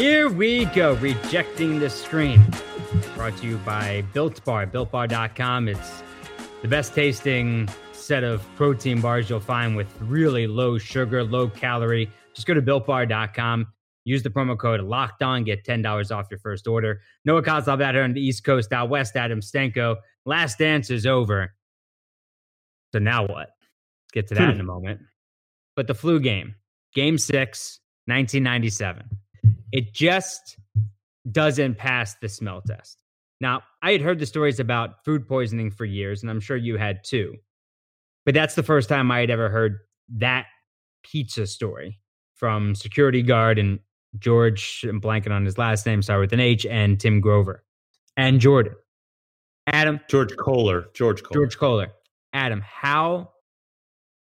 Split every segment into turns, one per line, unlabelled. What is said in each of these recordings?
Here we go, rejecting the screen. Brought to you by Built Bar, builtbar.com. It's the best tasting set of protein bars you'll find with really low sugar, low calorie. Just go to builtbar.com. Use the promo code locked on, get $10 off your first order. Noah Kozlov out here on the East Coast, out west, Adam Stenko. Last dance is over. So now what? Get to that hmm. in a moment. But the flu game, game six, 1997. It just doesn't pass the smell test. Now, I had heard the stories about food poisoning for years, and I'm sure you had too. But that's the first time I had ever heard that pizza story from security guard and George, I'm blanking on his last name, sorry, with an H, and Tim Grover and Jordan. Adam.
George Koehler. George Koehler.
George Koehler. Adam, how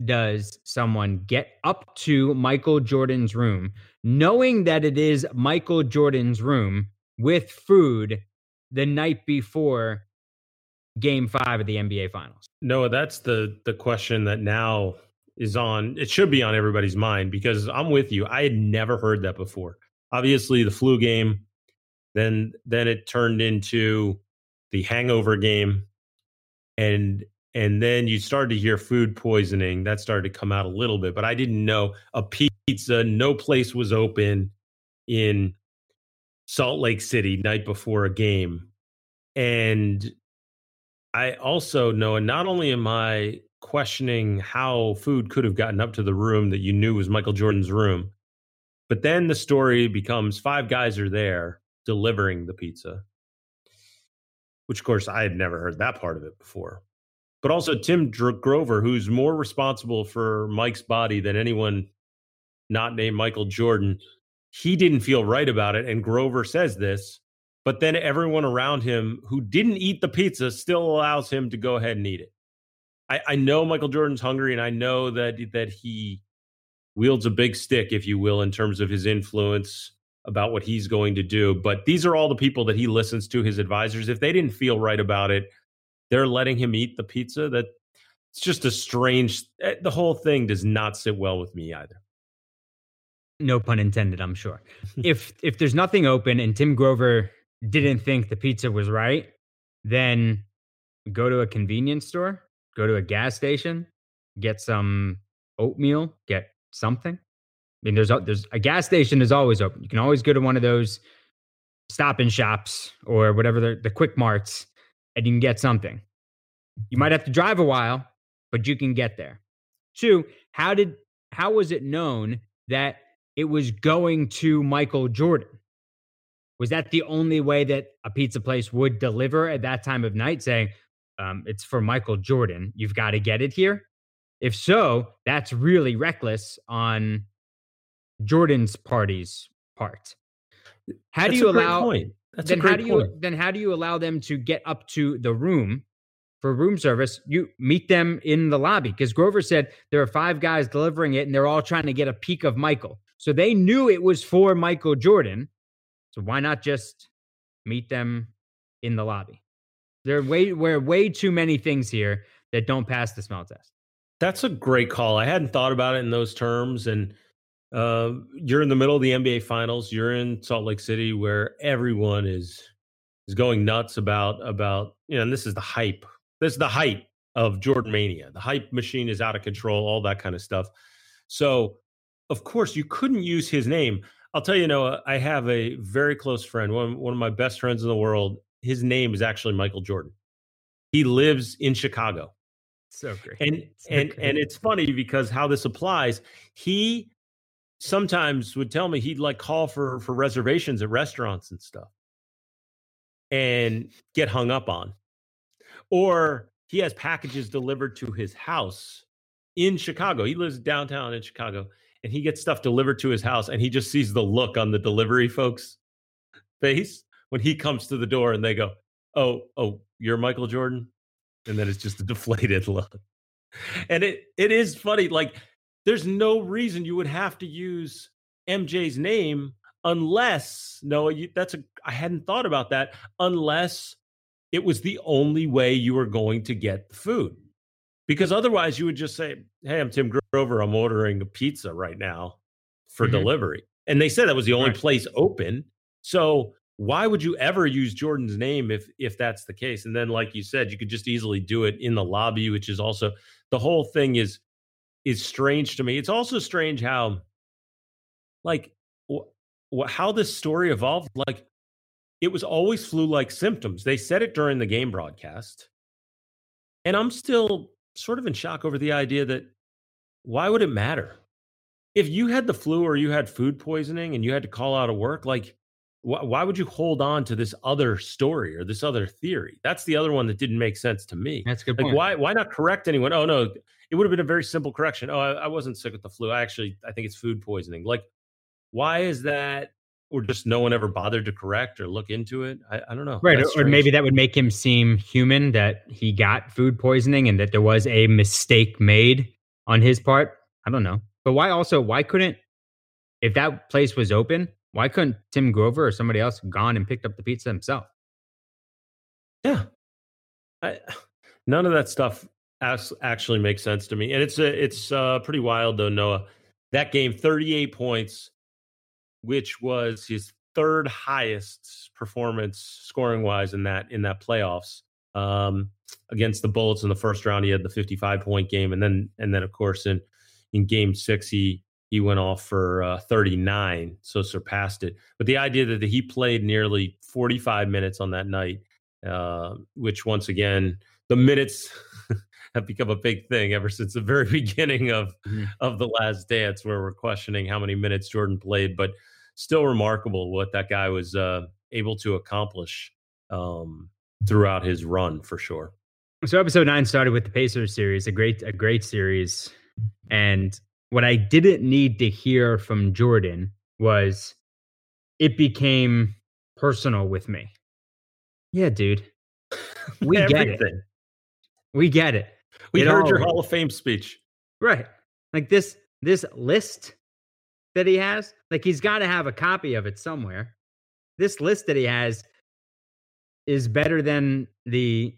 does someone get up to Michael Jordan's room knowing that it is Michael Jordan's room with food the night before game five of the NBA finals?
No, that's the the question that now is on it should be on everybody's mind because I'm with you. I had never heard that before. Obviously the flu game, then then it turned into the hangover game and and then you started to hear food poisoning that started to come out a little bit but i didn't know a pizza no place was open in salt lake city night before a game. And i also know and not only am i questioning how food could have gotten up to the room that you knew was michael jordan's room but then the story becomes five guys are there delivering the pizza which of course i had never heard that part of it before but also Tim Dr- Grover, who's more responsible for Mike's body than anyone not named Michael Jordan. He didn't feel right about it. And Grover says this, but then everyone around him who didn't eat the pizza still allows him to go ahead and eat it. I, I know Michael Jordan's hungry, and I know that that he wields a big stick, if you will, in terms of his influence about what he's going to do. But these are all the people that he listens to, his advisors. If they didn't feel right about it, they're letting him eat the pizza that it's just a strange eh, the whole thing does not sit well with me either.
No pun intended i'm sure. If if there's nothing open and tim grover didn't think the pizza was right then go to a convenience store go to a gas station get some oatmeal get something. I mean there's a, there's a gas station is always open. You can always go to one of those stop and shops or whatever the, the quick marts and you can get something. You might have to drive a while, but you can get there. Two, how did how was it known that it was going to Michael Jordan? Was that the only way that a pizza place would deliver at that time of night, saying um, it's for Michael Jordan? You've got to get it here. If so, that's really reckless on Jordan's party's part. How
That's
do you allow?
point. That's
then
a great
how do you
point.
then how do you allow them to get up to the room for room service? You meet them in the lobby because Grover said there are five guys delivering it and they're all trying to get a peek of Michael. So they knew it was for Michael Jordan. So why not just meet them in the lobby? There are way where way too many things here that don't pass the smell test.
That's a great call. I hadn't thought about it in those terms. And uh, you're in the middle of the NBA Finals. You're in Salt Lake City, where everyone is is going nuts about about you know. And this is the hype. This is the hype of Jordan Mania. The hype machine is out of control. All that kind of stuff. So, of course, you couldn't use his name. I'll tell you, Noah. I have a very close friend, one one of my best friends in the world. His name is actually Michael Jordan. He lives in Chicago
So great.
and
So
and
great.
and it's funny because how this applies he sometimes would tell me he'd like call for for reservations at restaurants and stuff and get hung up on. Or he has packages delivered to his house in chicago. He lives downtown in chicago and he gets stuff delivered to his house and he just sees the look on the delivery folks face when he comes to the door and they go oh oh you're michael jordan? And then it's just a deflated look. And it it is funny like there's no reason you would have to use mj's name unless no you, that's a i hadn't thought about that unless it was the only way you were going to get the food because otherwise you would just say hey i'm tim grover i'm ordering a pizza right now for
Mhm.
delivery And they said that was the only
Right.
place open. So why would you ever use Jordan's name if if that's the case? And then, like you said, you could just easily do it in the lobby, which is also the whole thing is is strange to me. It's also strange how, like, wh- wh- how this story evolved. Like, it was always flu-like symptoms. They said it during the game broadcast, and I'm still sort of in shock over the idea that why would it matter if you had the flu or you had food poisoning and you had to call out of work? Like, wh- why would you hold on to this other story or this other theory? That's the other one that didn't make sense to me.
That's a good
Like,
point.
why why not correct anyone? Oh no, it would have been a very simple correction. Oh, I, I wasn't sick with the flu. I actually I think it's food poisoning. Like, why is that? Or just no one ever bothered to correct or look into it? I, I don't know.
Right, or, or maybe that would make him seem human that he got food poisoning and that there was a mistake made on his part. I don't know. But why also why couldn't if that place was open, why couldn't Tim Grover or somebody else gone and picked up the pizza himself?
Yeah. I, none of that stuff actually makes sense to me. And it's a, it's uh, pretty wild though, Noah. That game, 38 points, which was his third highest performance scoring wise in that in that playoffs. Um, against the Bullets in the first round, he had the 55 point game, and then and then of course in in game six he he went off for uh, 39, so surpassed it. But the idea that he played nearly 45 minutes on that night uh, which once again the minutes have become a big thing ever since the very beginning of
Mhm.
of the last dance where we're questioning how many minutes jordan played but still remarkable what that guy was uh, able to accomplish um, throughout his run for sure
So episode nine started with the Pacers series, a great, a great series. And what I didn't need to hear from Jordan was it became personal with me. Yeah, dude. We get it. We get it.
We heard
all-
your hall of fame speech
Right. Like this this list that he has, like he's got to have a copy of it somewhere. This list that he has is better than the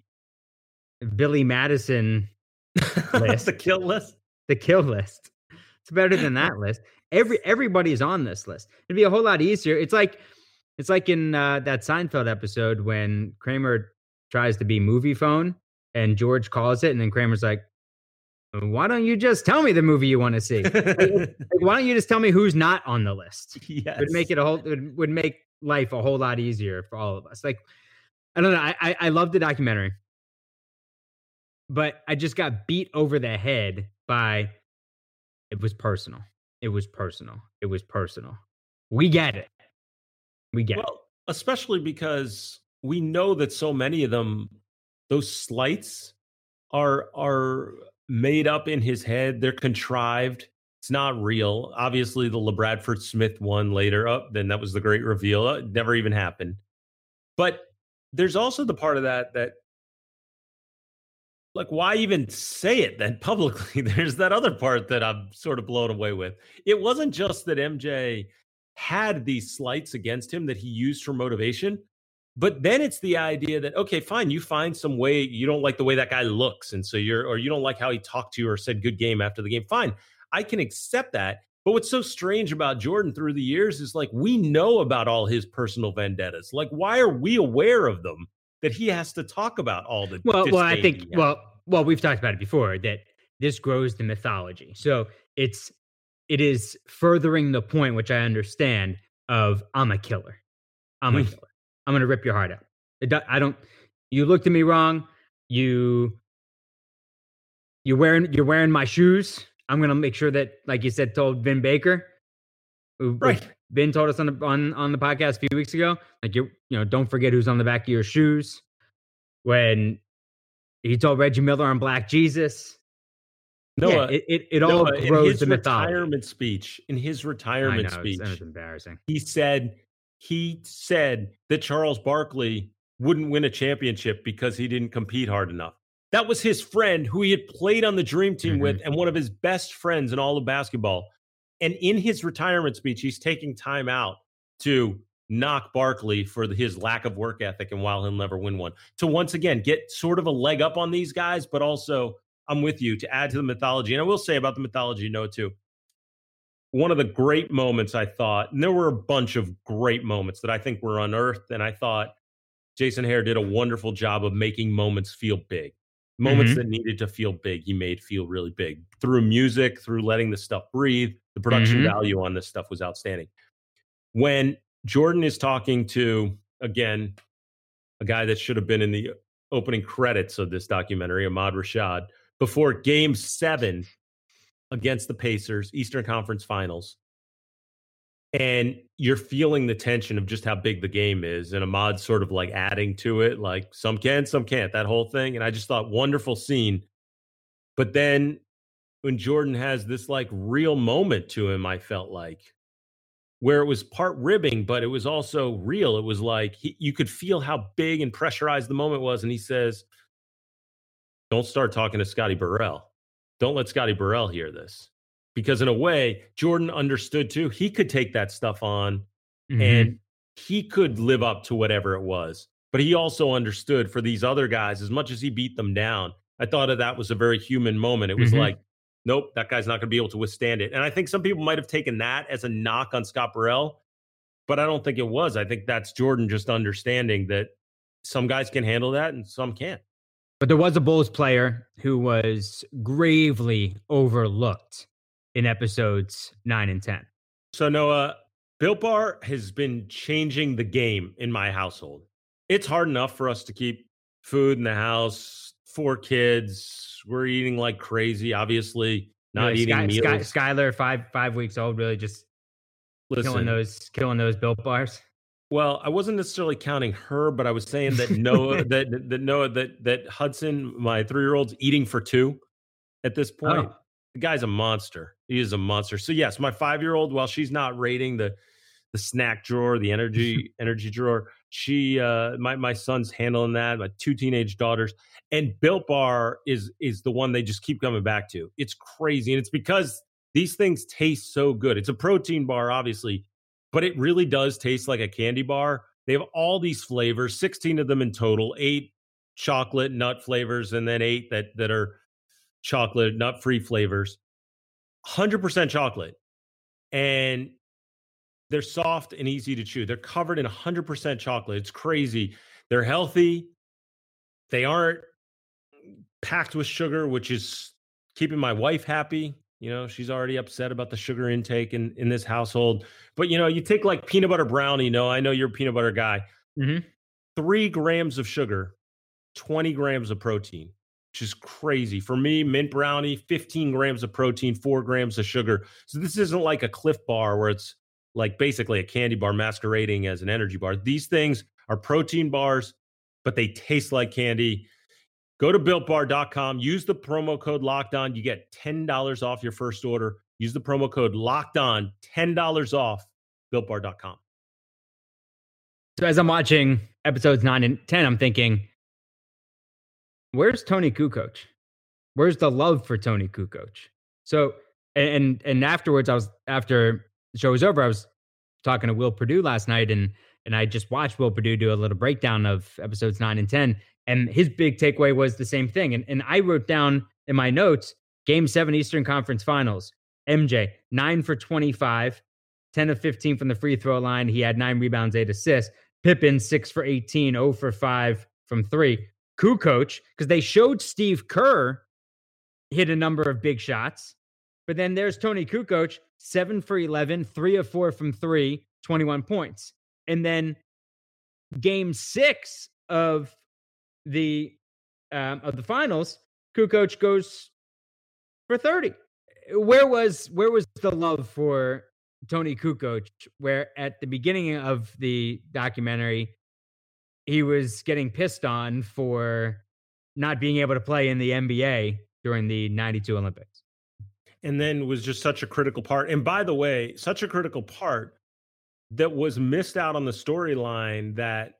Billy Madison List.
the kill list
the kill list. It's better than that list. Every everybody's on this list. It'd be a whole lot easier. It's like it's like in uh, that Seinfeld episode when Kramer tries to be Moviefone and George calls it, and then Kramer's like, "Why don't you just tell me the movie you want to see? Like, why don't you just tell me who's not on the list?
yes.
It would make it a whole it would, make life a whole lot easier for all of us. Like, I don't know. I I, I love the documentary, but I just got beat over the head by it was personal. It was personal. It was personal. We get it. We get it.
Well, especially because we know that so many of them, those slights are are made up in his head. They're contrived. It's not real. Obviously, the LaBradford Smith one later. Oh, then that was the great reveal. Uh, It never even happened. But there's also the part of that that like why even say it then publicly there's that other part that i'm sort of blown away with it wasn't just that mj had these slights against him that he used for motivation but then it's the idea that okay fine you find some way you don't like the way that guy looks and so you're or you don't like how he talked to you or said good game after the game fine i can accept that but what's so strange about jordan through the years is like we know about all his personal vendettas like why are we aware of them that he has to talk about all the
Well, well, I think well, well, we've talked about it before that this grows the mythology. So it's it is furthering the point, which I understand, of I'm a killer. I'm a
Hmm.
killer. I'm gonna rip your heart out. It do- I don't. You looked at me wrong. You you're wearing you're wearing my shoes. I'm gonna make sure that, like you said, told Vin Baker, who,
Right.
Vin told us on the on on the podcast a few weeks ago. Like you you know, don't forget who's on the back of your shoes. When he told Reggie Miller on Black Jesus.
no
yeah, it, it, it all
Noah, in his
the mythology.
retirement speech in his retirement
know,
speech
it's, it's embarrassing.
he said he said that Charles Barkley wouldn't win a championship because he didn't compete hard enough. That was his friend who he had played on the dream team with mm-hmm. and one of his best friends in all of basketball. And in his retirement speech, he's taking time out to knock Barkley for his lack of work ethic and while he'll never win one. To once again get sort of a leg up on these guys, but also I'm with you to add to the mythology. And I will say about the mythology, Noah, too. One of the great moments I thought, and there were a bunch of great moments that I think were unearthed, and I thought Jason Hehir did a wonderful job of making moments feel big. Moments mm-hmm. that needed to feel big, he made feel really big through music, through letting the stuff breathe. The production mm-hmm. value on this stuff was outstanding. When Jordan is talking to, again, a guy that should have been in the opening credits of this documentary, Ahmad Rashad, before game seven against the Pacers, Eastern Conference Finals. And you're feeling the tension of just how big the game is. And Ahmad's sort of like adding to it, like some can, some can't, that whole thing. And I just thought, wonderful scene. But then when Jordan has this like real moment to him, I felt like where it was part ribbing, but it was also real. It was like he, you could feel how big and pressurized the moment was. And he says, Don't start talking to Scotty Burrell. Don't let Scotty Burrell hear this. Because in a way, Jordan understood too. He could take that stuff on mm-hmm. and he could live up to whatever it was. But he also understood for these other guys, as much as he beat them down, I thought of that was a very human moment. It was mm-hmm. like, nope, that guy's not going to be able to withstand it. And I think some people might have taken that as a knock on Scott Burrell, but I don't think it was. I think that's Jordan just understanding that some guys can handle that and some can't.
But there was a Bulls player who was gravely overlooked in episodes nine and 10.
So, Noah, Built Bar has been changing the game in my household. It's hard enough for us to keep food in the house, four kids. We're eating like crazy, obviously, not eating Sky,
meals. Sky, Skylar, five five weeks old, really just Listen, killing those killing those built bars.
Well, I wasn't necessarily counting her, but I was saying that Noah that that Noah that that Hudson, my three year old's eating for two at this point. Oh. The guy's a monster. He is a monster. So yes, my five year old, while she's not rating the the snack drawer, the energy energy drawer, she uh my my son's handling that. My two teenage daughters and Built Bar is is the one they just keep coming back to. It's crazy, and it's because these things taste so good. It's a protein bar, obviously, but it really does taste like a candy bar. They have all these flavors, 16 of them in total, eight chocolate nut flavors, and then eight that that are chocolate nut free flavors. 100% chocolate. And they're soft and easy to chew. They're covered in 100% chocolate. It's crazy. They're healthy. They aren't packed with sugar, which is keeping my wife happy. You know, she's already upset about the sugar intake in, in this household. But, you know, you take like peanut butter brownie. No, I know you're a peanut butter guy. Mm-hmm. Three grams of sugar, 20 grams of protein, which is crazy. For me, mint brownie, 15 grams of protein, four grams of sugar. So this isn't like a Clif bar where it's like basically a candy bar masquerading as an energy bar. These things are protein bars, but they taste like candy. Go to builtbar.com, use the promo code locked on. You get $10 off your first order. Use the promo code locked on, $10 off builtbar.com.
So as I'm watching episodes nine and 10, I'm thinking, where's Toni Kukoc? Where's the love for Toni Kukoc? So, and, and afterwards, I was, after the show was over, I was talking to Will Perdue last night and, and I just watched Will Perdue do a little breakdown of episodes nine and 10. And his big takeaway was the same thing. And, and I wrote down in my notes game seven Eastern Conference Finals. MJ, nine for 25, 10 of 15 from the free throw line. He had nine rebounds, eight assists. Pippen, six for 18, 0 for five from three. Kukoc, because they showed Steve Kerr hit a number of big shots. But then there's Toni Kukoc, seven for 11, three of four from three, 21 points. And then game six of the um, of the finals, Kukoc goes for 30. Where was where was the love for Toni Kukoc? Where at the beginning of the documentary, he was getting pissed on for not being able to play in the NBA during the 92 Olympics.
And then was just such a critical part. And by the way, such a critical part that was missed out on the storyline that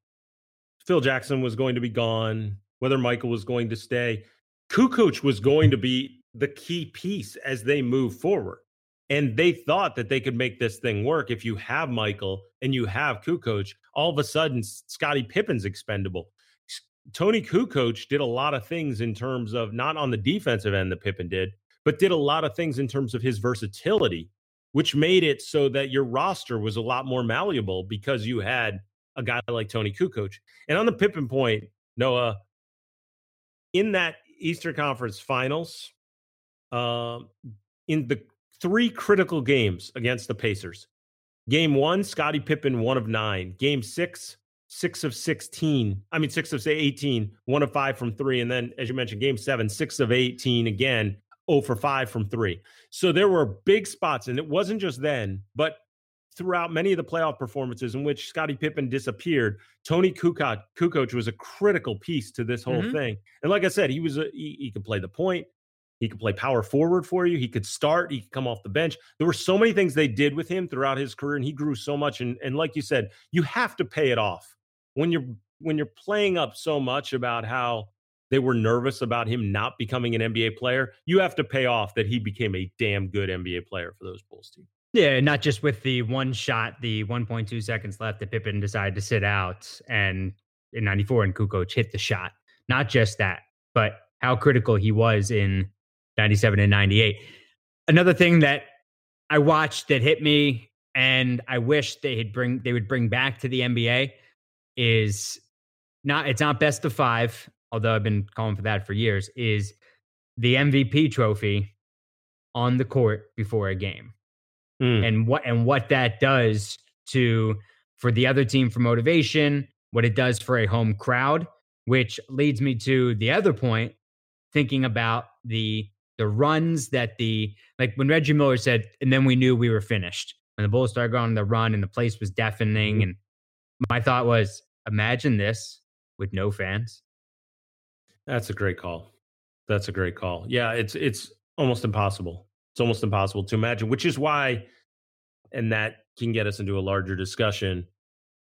Phil Jackson was going to be gone, whether Michael was going to stay. Kukoc was going to be the key piece as they move forward. And they thought that they could make this thing work. If you have Michael and you have Kukoc, all of a sudden Scottie Pippen's expendable. Toni Kukoc did a lot of things in terms of not on the defensive end that Pippen did, but did a lot of things in terms of his versatility which made it so that your roster was a lot more malleable because you had a guy like Toni Kukoc. And on the Pippen point, Noah, in that Eastern Conference Finals, um, in the three critical games against the Pacers, game one, Scottie Pippen, one of nine. Game six, six of 16. I mean, six of say 18, one of five from three. And then, as you mentioned, game seven, six of 18 again, 0 for five from three. So there were big spots. And it wasn't just then, but throughout many of the playoff performances in which Scottie Pippen disappeared, Toni Kukoc, Kukoc was a critical piece to this whole mm-hmm. thing. And like I said, he was a, he, he could play the point. He could play power forward for you. He could start. He could come off the bench. There were so many things they did with him throughout his career, and he grew so much. And, and like you said, you have to pay it off when you're when you're playing up so much about how they were nervous about him not becoming an NBA player, you have to pay off that he became a damn good NBA player for those Bulls team.
Yeah, not just with the one shot, the 1.2 seconds left that Pippen decided to sit out and in 94 and Kukoc hit the shot. Not just that, but how critical he was in 97 and 98. Another thing that I watched that hit me and I wish they had bring they would bring back to the NBA is not it's not best of five, although I've been calling for that for years, is the MVP trophy on the court before a game. Mm. And what and what that does to for the other team for motivation, what it does for a home crowd, which leads me to the other point, thinking about the the runs that the like when Reggie Miller said, and then we knew we were finished. When the Bulls started going on the run and the place was deafening, mm-hmm. and my thought was, imagine this with no fans.
That's a great call. That's a great call. Yeah, it's it's almost impossible. It's almost impossible to imagine, which is why, and that can get us into a larger discussion.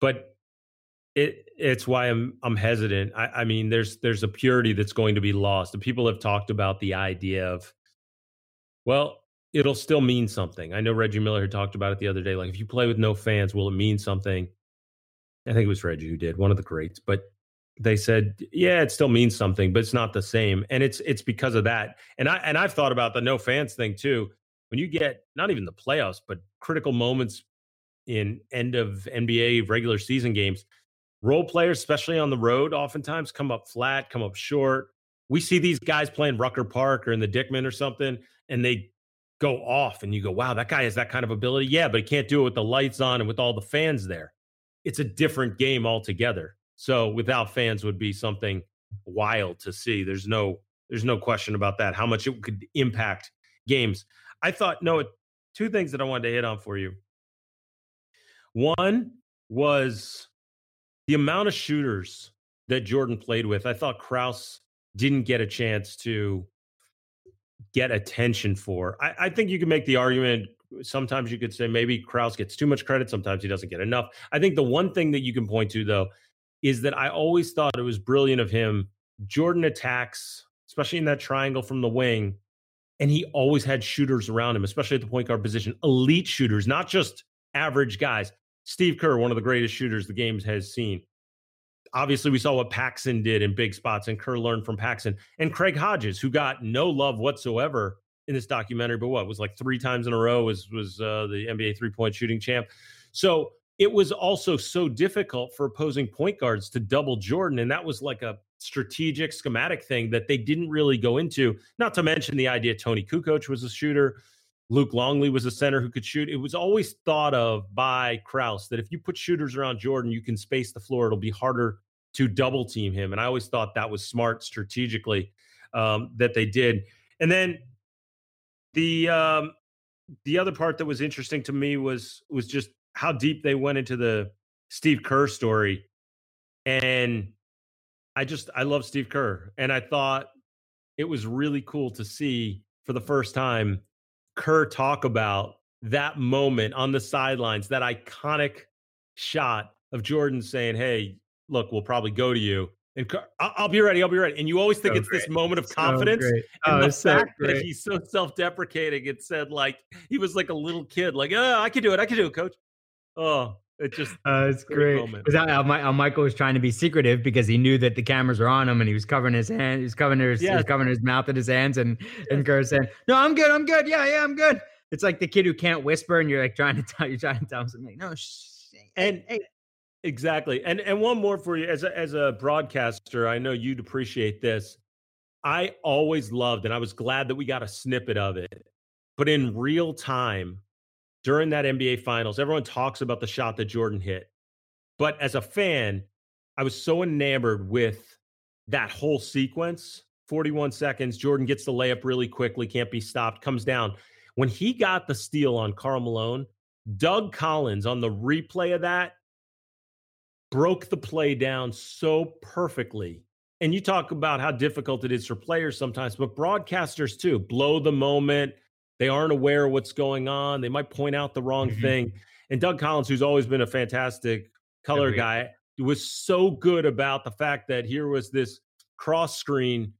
But it it's why I'm I'm hesitant. I, I mean, there's there's a purity that's going to be lost. And people have talked about the idea of, well, it'll still mean something. I know Reggie Miller had talked about it the other day. Like, if you play with no fans, will it mean something? I think it was Reggie who did, one of the greats. But they said, yeah, it still means something, but it's not the same. And it's it's because of that. And I and I've thought about the no fans thing too. When you get not even the playoffs, but critical moments in end of NBA regular season games, role players, especially on the road, oftentimes come up flat, come up short. We see these guys playing Rucker Park or in the Dyckman or something, and they go off, and you go, wow, that guy has that kind of ability. Yeah, but he can't do it with the lights on and with all the fans there. It's a different game altogether. So without fans would be something wild to see. There's no there's no question about that. How much it could impact games. I thought no, two things that I wanted to hit on for you. One was the amount of shooters that Jordan played with, I thought Krause didn't get a chance to get attention for. I, I, think you can make the argument. Sometimes you could say maybe Krause gets too much credit. Sometimes he doesn't get enough. I think the one thing that you can point to, though, is that I always thought it was brilliant of him. Jordan attacks, especially in that triangle from the wing, and he always had shooters around him, especially at the point guard position, elite shooters, not just average guys. Steve Kerr, one of the greatest shooters the game has seen. Obviously, we saw what Paxson did in big spots, and Kerr learned from Paxson. And Craig Hodges, who got no love whatsoever in this documentary, but what was like three times in a row was was uh, the NBA three point shooting champ. So it was also so difficult for opposing point guards to double Jordan, and that was like a strategic schematic thing that they didn't really go into. Not to mention the idea Toni Kukoc was a shooter. Luke Longley was a center who could shoot. It was always thought of by Krause that if you put shooters around Jordan, you can space the floor. It'll be harder to double team him. And I always thought that was smart strategically um, that they did. And then the um, the other part that was interesting to me was was just how deep they went into the Steve Kerr story. And I just I love Steve Kerr, and I thought it was really cool to see for the first time Kerr talk about that moment on the sidelines, that iconic shot of Jordan saying, Hey, look, we'll probably go to you. And Kerr, I'll, be ready. I'll be ready. And you always think so it's great. this moment of confidence. So oh, and the fact so that he's so self deprecating, it said like he was like a little kid, like, oh, I can do it. I can do it, coach. Oh, it just
uh, it's great because Michael was trying to be secretive because he knew that the cameras were on him and he was covering his hand, he was covering his, yes. he was covering his mouth and his hands, and yes. and Kerr saying, "No, I'm good, I'm good, yeah, yeah, I'm good." it's like the kid who can't whisper, and you're like trying to tell you're trying to tell him something. No, sh-
and hey. exactly. And and one more for you as a, as a broadcaster, I know you'd appreciate this. I always loved, and I was glad that we got a snippet of it. But in real time, during that NBA Finals, everyone talks about the shot that Jordan hit. But as a fan, I was so enamored with that whole sequence 41 seconds. Jordan gets the layup really quickly, can't be stopped, comes down. When he got the steal on Karl Malone, Doug Collins on the replay of that broke the play down so perfectly. And you talk about how difficult it is for players sometimes, but broadcasters too blow the moment. They aren't aware of what's going on. They might point out the wrong mm-hmm. thing. And Doug Collins, who's always been a fantastic color guy, was so good about the fact that here was this cross screen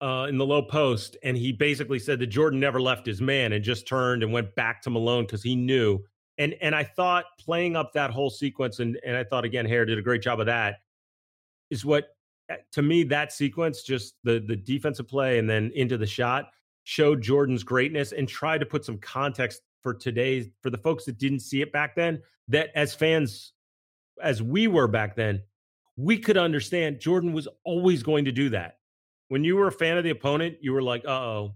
uh, in the low post, and he basically said that Jordan never left his man and just turned and went back to Malone because he knew. And and I thought playing up that whole sequence, and and I thought again, Hehir did a great job of that. Is what eh, to me that sequence, just the the defensive play and then into the shot, showed Jordan's greatness and tried to put some context for today's for the folks that didn't see it back then. That as fans, as we were back then, we could understand Jordan was always going to do that when you were a fan of the opponent, you were like, uh oh,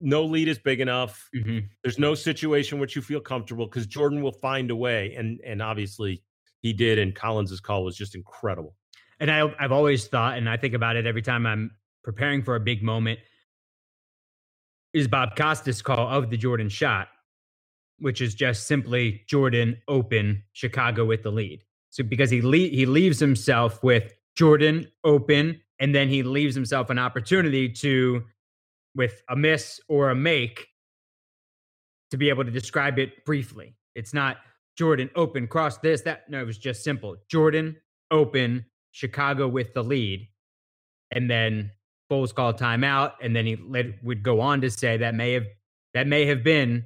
no lead is big enough. Mm-hmm. There's no situation which you feel comfortable because Jordan will find a way. And and obviously he did. And Collins's call was just incredible.
And I, I've always thought, and I think about it every time I'm preparing for a big moment, is Bob Costas' call of the Jordan shot, which is just simply Jordan open, Chicago with the lead. So because he le- he leaves himself with Jordan open, and then he leaves himself an opportunity to, with a miss or a make, to be able to describe it briefly. It's not Jordan open, cross this, that. No, it was just simple. Jordan open, Chicago with the lead. And then Bulls call timeout. And then he let, would go on to say that may have that may have been,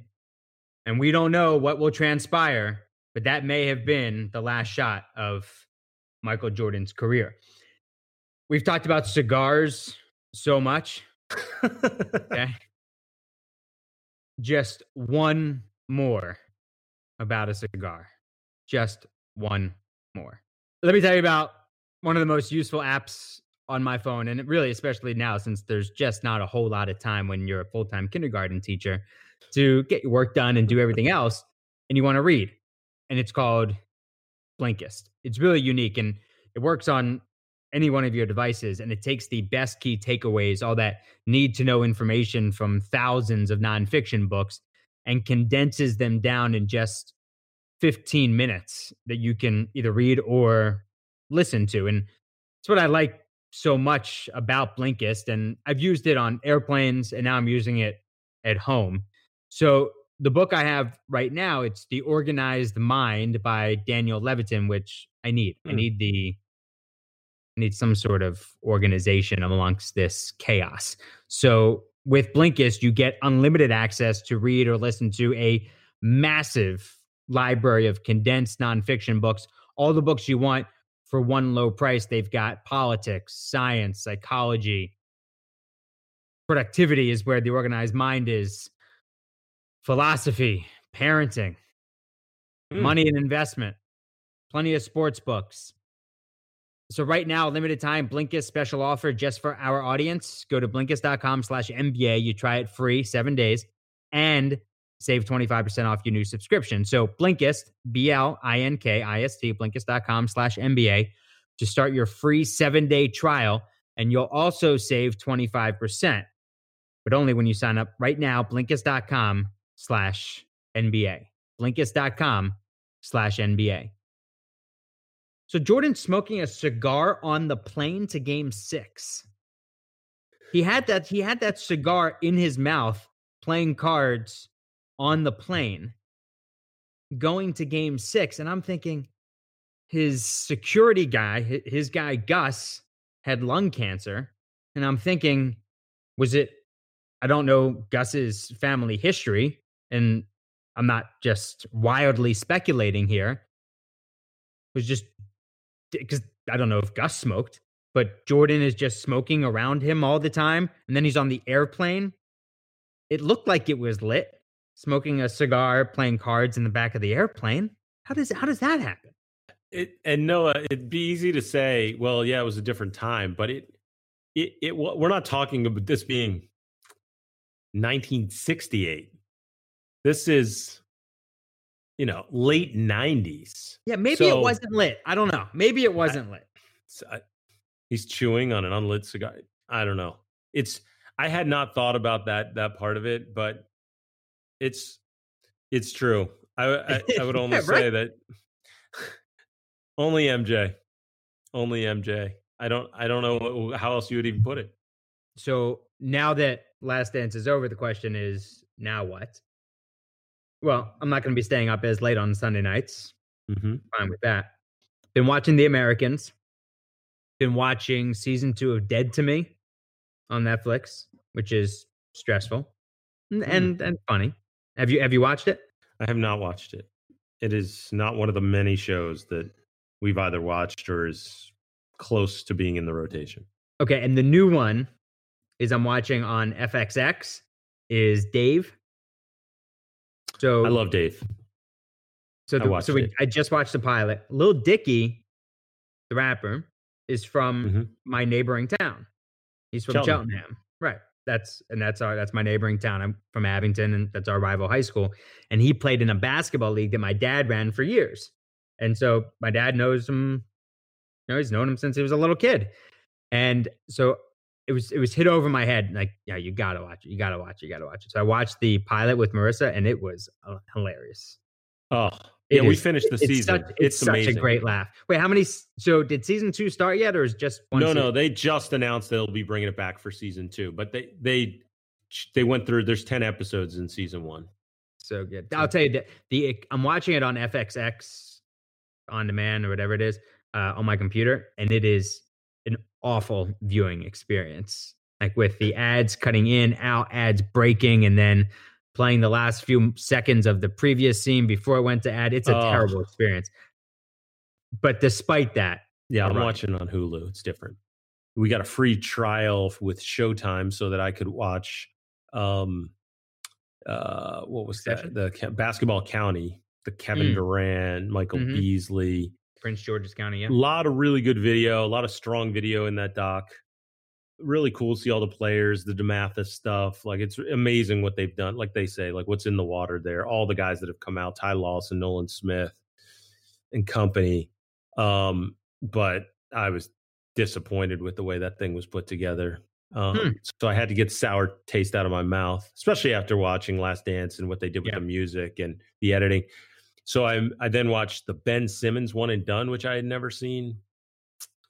and we don't know what will transpire, but that may have been the last shot of Michael Jordan's career. We've talked about cigars so much. okay. Just one more about a cigar. Just one more. Let me tell you about one of the most useful apps on my phone, and really, especially now, since there's just not a whole lot of time when you're a full time kindergarten teacher to get your work done and do everything else, and you want to read. And it's called Blinkist. It's really unique and it works on any one of your devices and it takes the best key takeaways, all that need to know information from thousands of nonfiction books, and condenses them down in just 15 minutes that you can either read or listen to. And it's what I like so much about Blinkist. And I've used it on airplanes and now I'm using it at home. So the book I have right now, it's The Organized Mind by Daniel Levitin, which I need. Mm. I hmm. need the I need some sort of organization amongst this chaos. So with Blinkist, you get unlimited access to read or listen to a massive library of condensed nonfiction books, all the books you want for one low price. They've got politics, science, psychology. Productivity is where the organized mind is, philosophy, parenting, mm. money and investment, plenty of sports books, so right now, limited time Blinkist special offer just for our audience. Go to Blinkist.com slash NBA. You try it free, seven days, and save 25% off your new subscription. So Blinkist, B-L-I-N-K-I-S-T, Blinkist.com slash NBA to start your free seven-day trial. And you'll also save 25%, but only when you sign up right now, Blinkist.com slash NBA. Blinkist.com slash NBA. So Jordan smoking a cigar on the plane to game 6. He had that he had that cigar in his mouth playing cards on the plane going to game 6 and I'm thinking his security guy his guy Gus had lung cancer and I'm thinking was it I don't know Gus's family history and I'm not just wildly speculating here was just because I don't know if Gus smoked, but Jordan is just smoking around him all the time. And then he's on the airplane. It looked like it was lit. Smoking a cigar, playing cards in the back of the airplane. How does how does that happen?
It, and Noah, it'd be easy to say, well, yeah, it was a different time, but it, it, it, we're not talking about this being 1968. This is, you know, late 90s.
Yeah, maybe so, it wasn't lit. I don't know. Maybe it wasn't I, lit.
I, uh, he's chewing on an unlit cigar. I don't know. It's I had not thought about that that part of it, but it's it's true. I I, I would only yeah, right? say that only MJ, only MJ. I don't I don't know how else you would even put it.
So now that Last Dance is over, the question is now what? Well, I'm not going to be staying up as late on Sunday nights. Mm-hmm. Fine with that. Been watching The Americans. Been watching season two of Dead to Me on Netflix, which is stressful and, mm. and and funny. Have you have you watched it?
I have not watched it. It is not one of the many shows that we've either watched or is close to being in the rotation.
Okay, and the new one is I'm watching on FXX is Dave. So
I love Dave.
So the, so we, I just watched the pilot. Lil Dicky, the rapper, is from mm-hmm. my neighboring town. He's from Cheltenham. Cheltenham. Right. That's and that's our that's my neighboring town. I'm from Abington, and that's our rival high school. And he played in a basketball league that my dad ran for years. And so my dad knows him, you know, he's known him since he was a little kid. And so it was it was hit over my head like yeah you gotta watch it you gotta watch it you gotta watch it so i watched the pilot with marissa and it was uh, hilarious
oh yeah we finished the
it's
season.
such, it's, it's such a great laugh. Wait how many so did season two start yet or is just
one no
season?
no they just announced they'll be bringing it back for season two but they they they went through there's 10 episodes in season one.
So good. I'll tell you that the i'm watching it on fxx on demand or whatever it is uh, on my computer and it is an awful viewing experience. Like with the ads cutting in, out, ads breaking, and then playing the last few seconds of the previous scene before it went to ad. It's a oh. terrible experience. But despite that,
yeah, I'm right. watching on Hulu. It's different. We got a free trial with Showtime so that I could watch um uh what was that? The basketball county, the Kevin mm. Durant, Michael mm-hmm. Beasley,
Prince George's County. Yeah,
a lot of really good video, a lot of strong video in that doc. Really cool to see all the players, the DeMatha stuff. Like it's amazing what they've done. Like they say, like what's in the water there. All the guys that have come out, Ty Lawson, Nolan Smith, and company. Um, but I was disappointed with the way that thing was put together. Um, hmm. So I had to get sour taste out of my mouth, especially after watching Last Dance and what they did with yeah. the music and the editing. So I I then watched the Ben Simmons one and done, which I had never seen.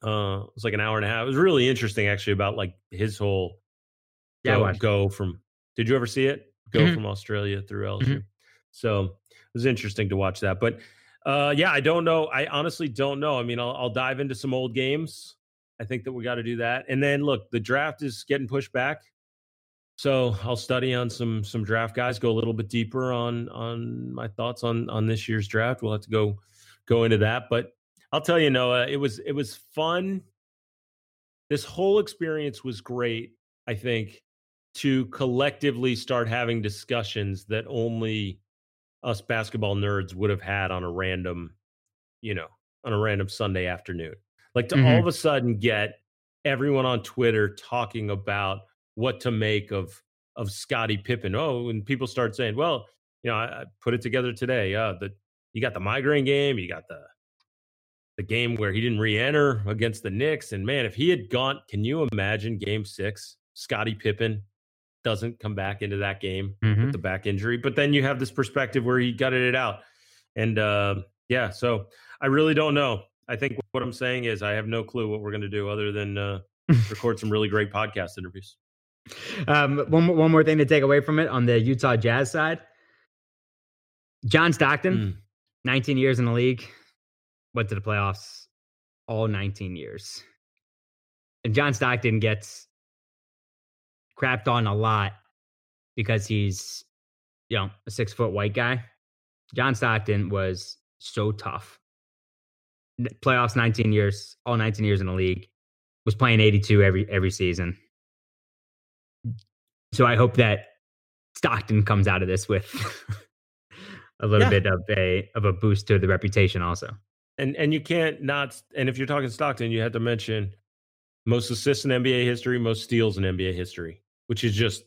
Uh, it was like an hour and a half. It was really interesting, actually, about like his whole
yeah,
go, go from. Did you ever see it? Go mm-hmm. from Australia through LSU. Mm-hmm. So it was interesting to watch that. But uh, yeah, I don't know. I honestly don't know. I mean, I'll, I'll dive into some old games. I think that we got to do that. And then look, the draft is getting pushed back. So I'll study on some some draft guys, go a little bit deeper on on my thoughts on on this year's draft. We'll have to go go into that, but I'll tell you, Noah, it was it was fun. This whole experience was great. I think to collectively start having discussions that only us basketball nerds would have had on a random, you know, on a random Sunday afternoon. Like to mm-hmm. all of a sudden get everyone on Twitter talking about what to make of of Scottie Pippen. Oh, and people start saying, well, you know, I, I put it together today. Uh, the you got the migraine game, you got the the game where he didn't re-enter against the Knicks, and man, if he had gone, can you imagine Game Six? Scottie Pippen doesn't come back into that game mm-hmm. with the back injury, but then you have this perspective where he gutted it out, and uh, yeah, so I really don't know. I think what I'm saying is I have no clue what we're going to do other than uh, record some really great podcast interviews.
Um, one one more thing to take away from it on the Utah Jazz side. John Stockton, mm. 19 years in the league, went to the playoffs all 19 years. And John Stockton gets crapped on a lot because he's, you know, a six foot white guy. John Stockton was so tough. Playoffs 19 years, all 19 years in the league, was playing 82 every every season so I hope that Stockton comes out of this with a little yeah. bit of a of a boost to the reputation also.
And and you can't not and if you're talking Stockton, you have to mention most assists in NBA history, most steals in NBA history, which is just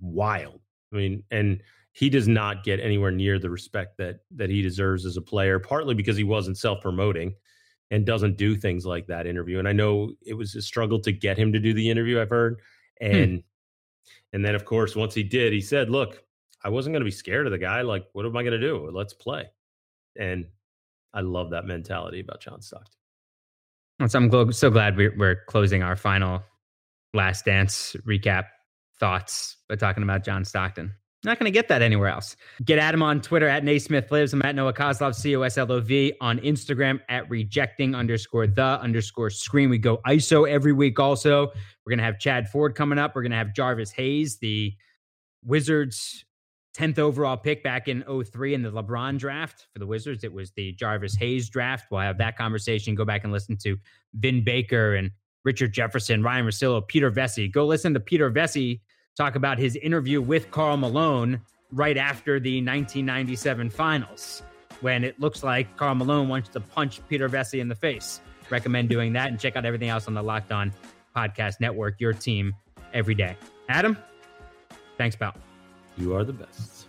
wild. I mean, and he does not get anywhere near the respect that that he deserves as a player, partly because he wasn't self-promoting and doesn't do things like that interview. And I know it was a struggle to get him to do the interview, I've heard. Hmm. And hmm. and then of course, once he did, he said, "Look, I wasn't going to be scared of the guy. Like, what am I going to do? Let's play." And I love that mentality about John Stockton.
So I'm so glad we're closing our final last dance recap thoughts by talking about John Stockton. Not going to get that anywhere else. Get Adam on Twitter at Naismith Lives. I'm at Noah Coslov, C O S L O V, on Instagram at rejecting underscore the underscore screen. We go ISO every week also. We're going to have Chad Ford coming up. We're going to have Jarvis Hayes, the Wizards 10th overall pick back in 03 in the LeBron draft for the Wizards. It was the Jarvis Hayes draft. We'll have that conversation. Go back and listen to Vin Baker and Richard Jefferson, Ryen Russillo, Peter Vecsey. Go listen to Peter Vecsey talk about his interview with Karl Malone right after the 1997 finals when it looks like Karl Malone wants to punch Peter Vecsey in the face. Recommend doing that and check out everything else on the Locked On Podcast Network, your team every day. Adam, thanks, pal.
You are the best.